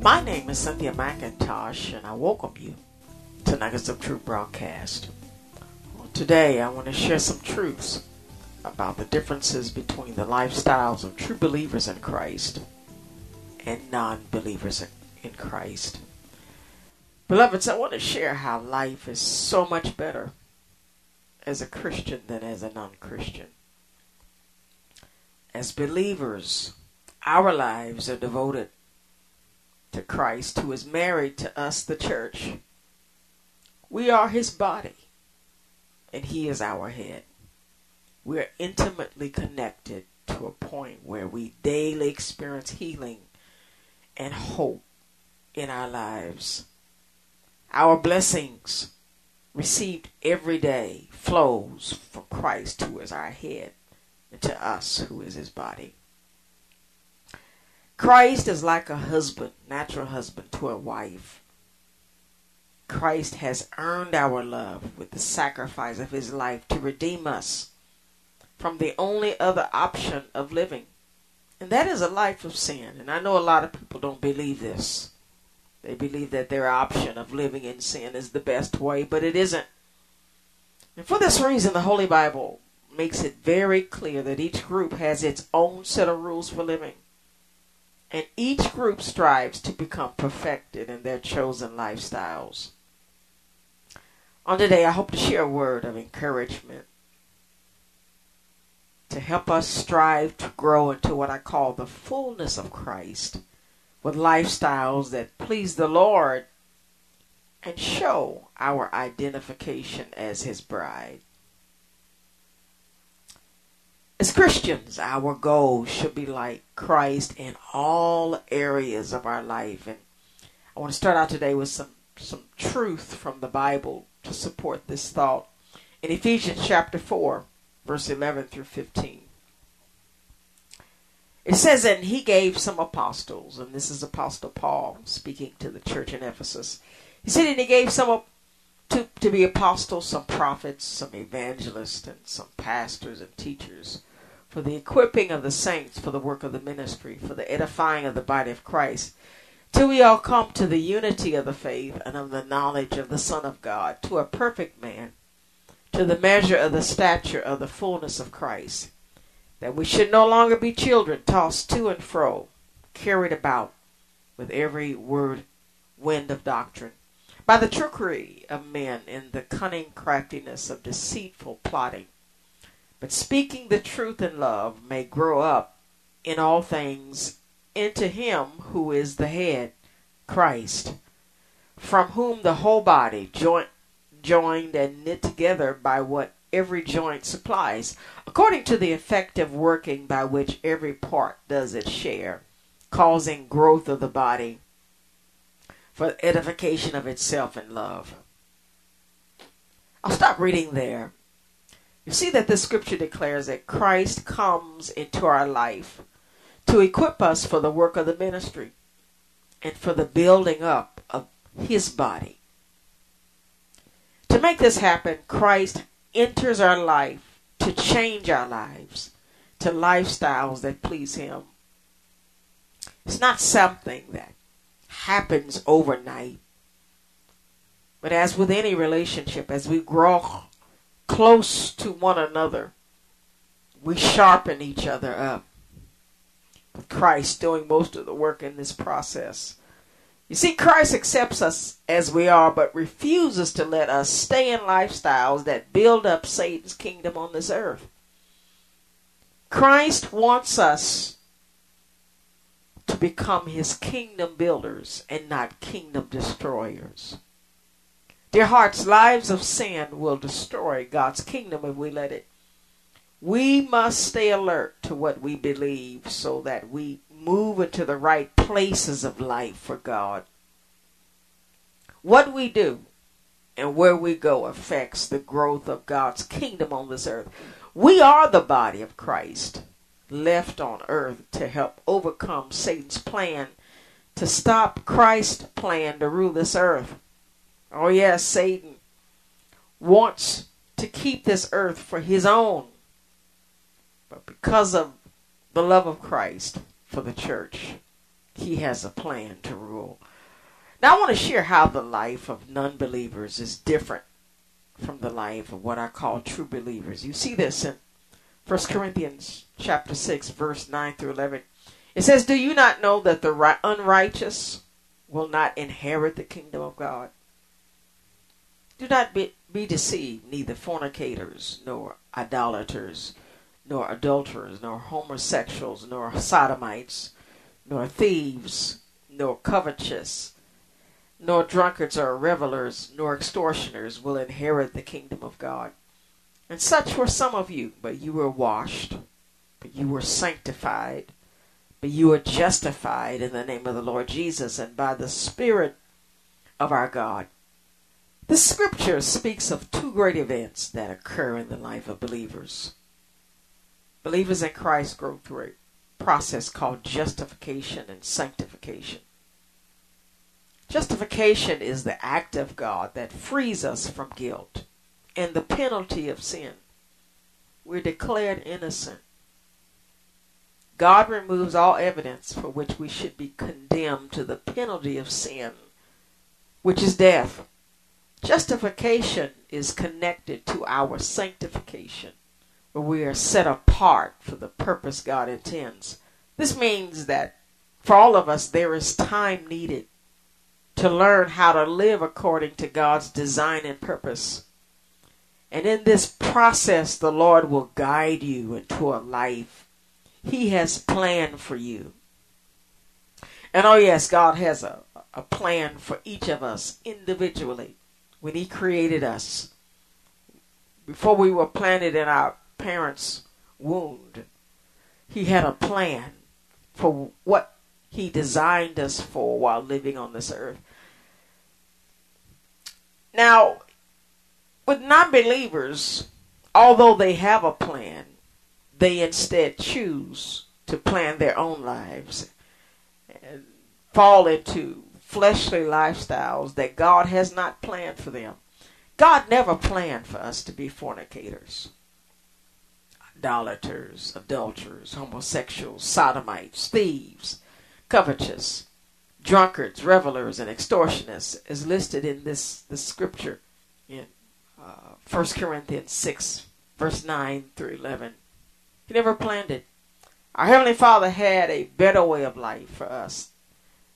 My name is Cynthia McIntosh, and I welcome you to Nuggets of Truth broadcast. Well, today, I want to share some truths about the differences between the lifestyles of true believers in Christ and non believers in Christ. Beloveds, I want to share how life is so much better as a Christian than as a non Christian. As believers, our lives are devoted to Christ, who is married to us, the church. We are his body, and he is our head. We are intimately connected to a point where we daily experience healing and hope in our lives. Our blessings received every day flows from Christ, who is our head, and to us, who is his body. Christ is like a husband, natural husband to a wife. Christ has earned our love with the sacrifice of his life to redeem us from the only other option of living. And that is a life of sin. And I know a lot of people don't believe this. They believe that their option of living in sin is the best way, but it isn't. And for this reason, the Holy Bible makes it very clear that each group has its own set of rules for living. And each group strives to become perfected in their chosen lifestyles. On today, I hope to share a word of encouragement to help us strive to grow into what I call the fullness of Christ with lifestyles that please the Lord and show our identification as His bride. As Christians, our goal should be like Christ in all areas of our life. And I want to start out today with some, some truth from the Bible to support this thought. In Ephesians chapter 4, verse 11 through 15. It says, And he gave some apostles, and this is Apostle Paul speaking to the church in Ephesus. He said, And he gave some to, to be apostles, some prophets, some evangelists, and some pastors and teachers for the equipping of the saints for the work of the ministry, for the edifying of the body of Christ, till we all come to the unity of the faith and of the knowledge of the Son of God, to a perfect man, to the measure of the stature of the fullness of Christ, that we should no longer be children tossed to and fro, carried about with every word wind of doctrine, by the trickery of men in the cunning craftiness of deceitful plotting. But speaking the truth in love may grow up in all things into him who is the head, Christ, from whom the whole body, joint, joined and knit together by what every joint supplies, according to the effective working by which every part does its share, causing growth of the body for edification of itself in love. I'll stop reading there you see that the scripture declares that Christ comes into our life to equip us for the work of the ministry and for the building up of his body. To make this happen, Christ enters our life to change our lives to lifestyles that please him. It's not something that happens overnight. But as with any relationship, as we grow close to one another, we sharpen each other up. With Christ doing most of the work in this process. You see, Christ accepts us as we are, but refuses to let us stay in lifestyles that build up Satan's kingdom on this earth. Christ wants us to become his kingdom builders and not kingdom destroyers. Dear hearts, lives of sin will destroy God's kingdom if we let it. We must stay alert to what we believe so that we move into the right places of life for God. What we do and where we go affects the growth of God's kingdom on this earth. We are the body of Christ left on earth to help overcome Satan's plan to stop Christ's plan to rule this earth. Oh, yes, Satan wants to keep this earth for his own. But because of the love of Christ for the church, he has a plan to rule. Now, I want to share how the life of non believers is different from the life of what I call true believers. You see this in 1 Corinthians chapter 6, verse 9 through 11. It says, Do you not know that the unrighteous will not inherit the kingdom of God? Do not be, be deceived, neither fornicators, nor idolaters, nor adulterers, nor homosexuals, nor sodomites, nor thieves, nor covetous nor drunkards or revelers, nor extortioners will inherit the kingdom of God. And such were some of you, but you were washed, but you were sanctified, but you were justified in the name of the Lord Jesus and by the Spirit of our God. The scripture speaks of two great events that occur in the life of believers. Believers in Christ go through a process called justification and sanctification. Justification is the act of God that frees us from guilt and the penalty of sin. We're declared innocent. God removes all evidence for which we should be condemned to the penalty of sin, which is death. Justification is connected to our sanctification, where we are set apart for the purpose God intends. This means that for all of us, there is time needed to learn how to live according to God's design and purpose. And in this process, the Lord will guide you into a life He has planned for you. And oh, yes, God has a, a plan for each of us individually when He created us. Before we were planted in our parents' wound, He had a plan for what He designed us for while living on this earth. Now, with non believers, although they have a plan, they instead choose to plan their own lives and fall into fleshly lifestyles that God has not planned for them. God never planned for us to be fornicators, idolaters, adulterers, homosexuals, sodomites, thieves, covetous, drunkards, revelers, and extortionists is listed in this, this scripture in uh, 1 Corinthians 6, verse 9 through 11. He never planned it. Our Heavenly Father had a better way of life for us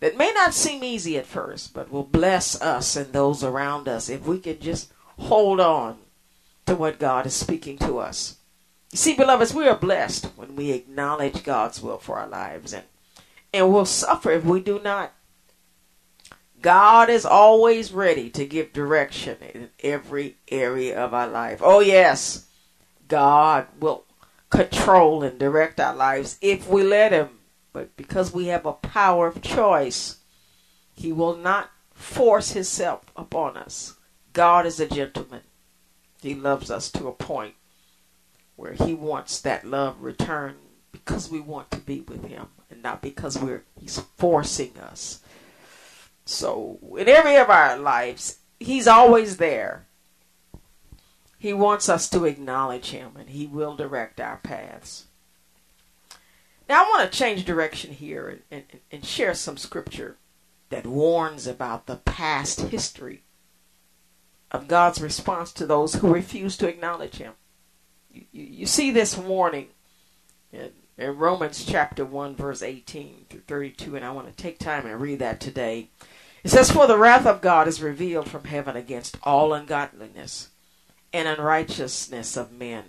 that may not seem easy at first, but will bless us and those around us if we can just hold on to what God is speaking to us. You see, beloveds, we are blessed when we acknowledge God's will for our lives and and we'll suffer if we do not. God is always ready to give direction in every area of our life. Oh, yes, God will control and direct our lives if we let Him. But because we have a power of choice, He will not force Himself upon us. God is a gentleman. He loves us to a point where He wants that love returned because we want to be with Him and not because we're He's forcing us. So, in every of our lives, He's always there. He wants us to acknowledge Him, and He will direct our paths. Now, I want to change direction here and, and, and share some scripture that warns about the past history of God's response to those who refuse to acknowledge Him. You, you, see this warning in, in Romans chapter 1, verse 18 through 32, and I want to take time and read that today. It says, For the wrath of God is revealed from heaven against all ungodliness and unrighteousness of men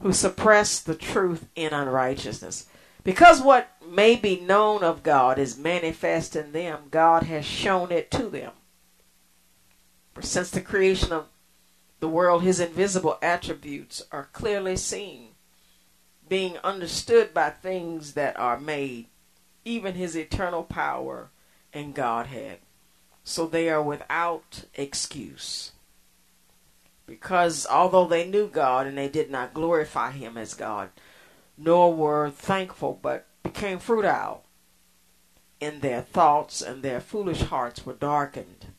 who suppress the truth in unrighteousness. Because what may be known of God is manifest in them, God has shown it to them. For since the creation of the world, his invisible attributes are clearly seen, being understood by things that are made, even his eternal power and Godhead. So they are without excuse. Because although they knew God and they did not glorify him as God, nor were thankful, but became futile in their thoughts, and their foolish hearts were darkened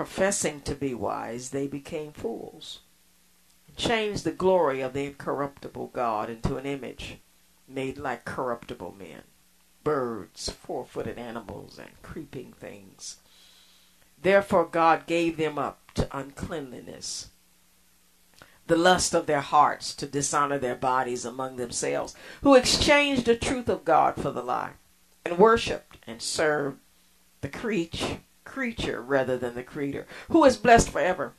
professing to be wise, they became fools, and changed the glory of the incorruptible God into an image made like corruptible men, birds, four footed animals, and creeping things. Therefore God gave them up to uncleanliness, the lust of their hearts to dishonor their bodies among themselves, who exchanged the truth of God for the lie, and worshipped and served the creature creature rather than the creator, who is blessed forever.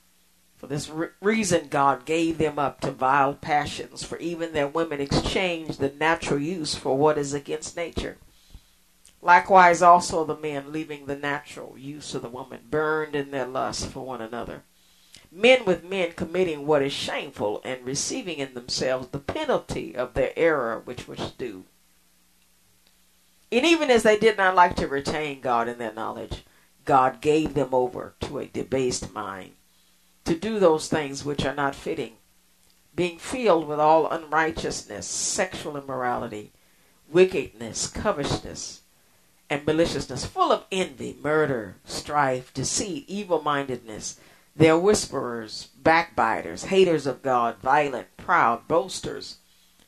For this re- reason, God gave them up to vile passions, for even their women exchanged the natural use for what is against nature. Likewise, also the men, leaving the natural use of the woman, burned in their lust for one another. Men with men committing what is shameful and receiving in themselves the penalty of their error which was due. And even as they did not like to retain God in their knowledge, God gave them over to a debased mind to do those things which are not fitting, being filled with all unrighteousness, sexual immorality, wickedness, covetousness, and maliciousness, full of envy, murder, strife, deceit, evil mindedness. They are whisperers, backbiters, haters of God, violent, proud, boasters,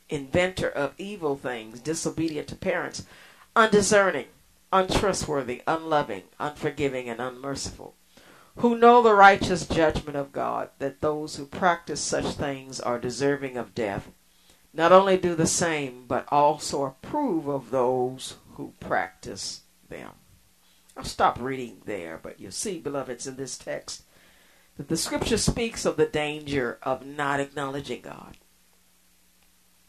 inventor of evil things, disobedient to parents, undiscerning untrustworthy, unloving, unforgiving, and unmerciful, who know the righteous judgment of God, that those who practice such things are deserving of death, not only do the same, but also approve of those who practice them. I'll stop reading there, but you see, beloveds, in this text, that the scripture speaks of the danger of not acknowledging God.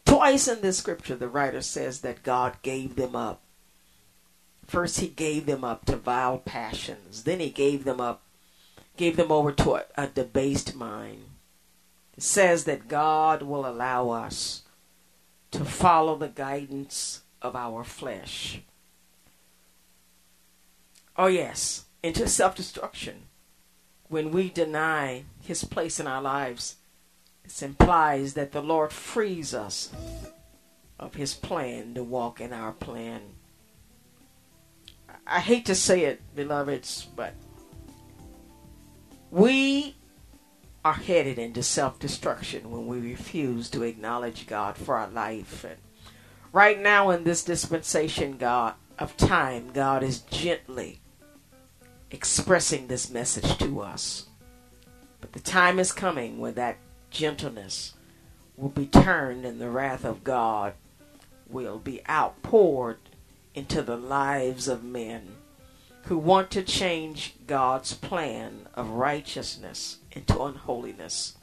Twice in this scripture, the writer says that God gave them up First, he gave them up to vile passions. Then he gave them up, gave them over to a, a debased mind. It says that God will allow us to follow the guidance of our flesh. Oh, yes, into self destruction. When we deny his place in our lives, this implies that the Lord frees us of his plan to walk in our plan. I hate to say it, beloveds, but we are headed into self destruction when we refuse to acknowledge God for our life. And right now, in this dispensation, God of time, God is gently expressing this message to us. But the time is coming when that gentleness will be turned and the wrath of God will be outpoured into the lives of men who want to change God's plan of righteousness into unholiness.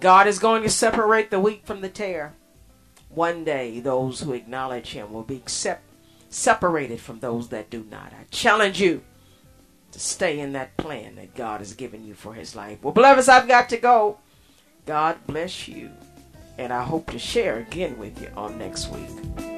God is going to separate the wheat from the tare. One day, those who acknowledge Him will be separated from those that do not. I challenge you to stay in that plan that God has given you for His life. Well, beloveds, I've got to go. God bless you, and I hope to share again with you on next week.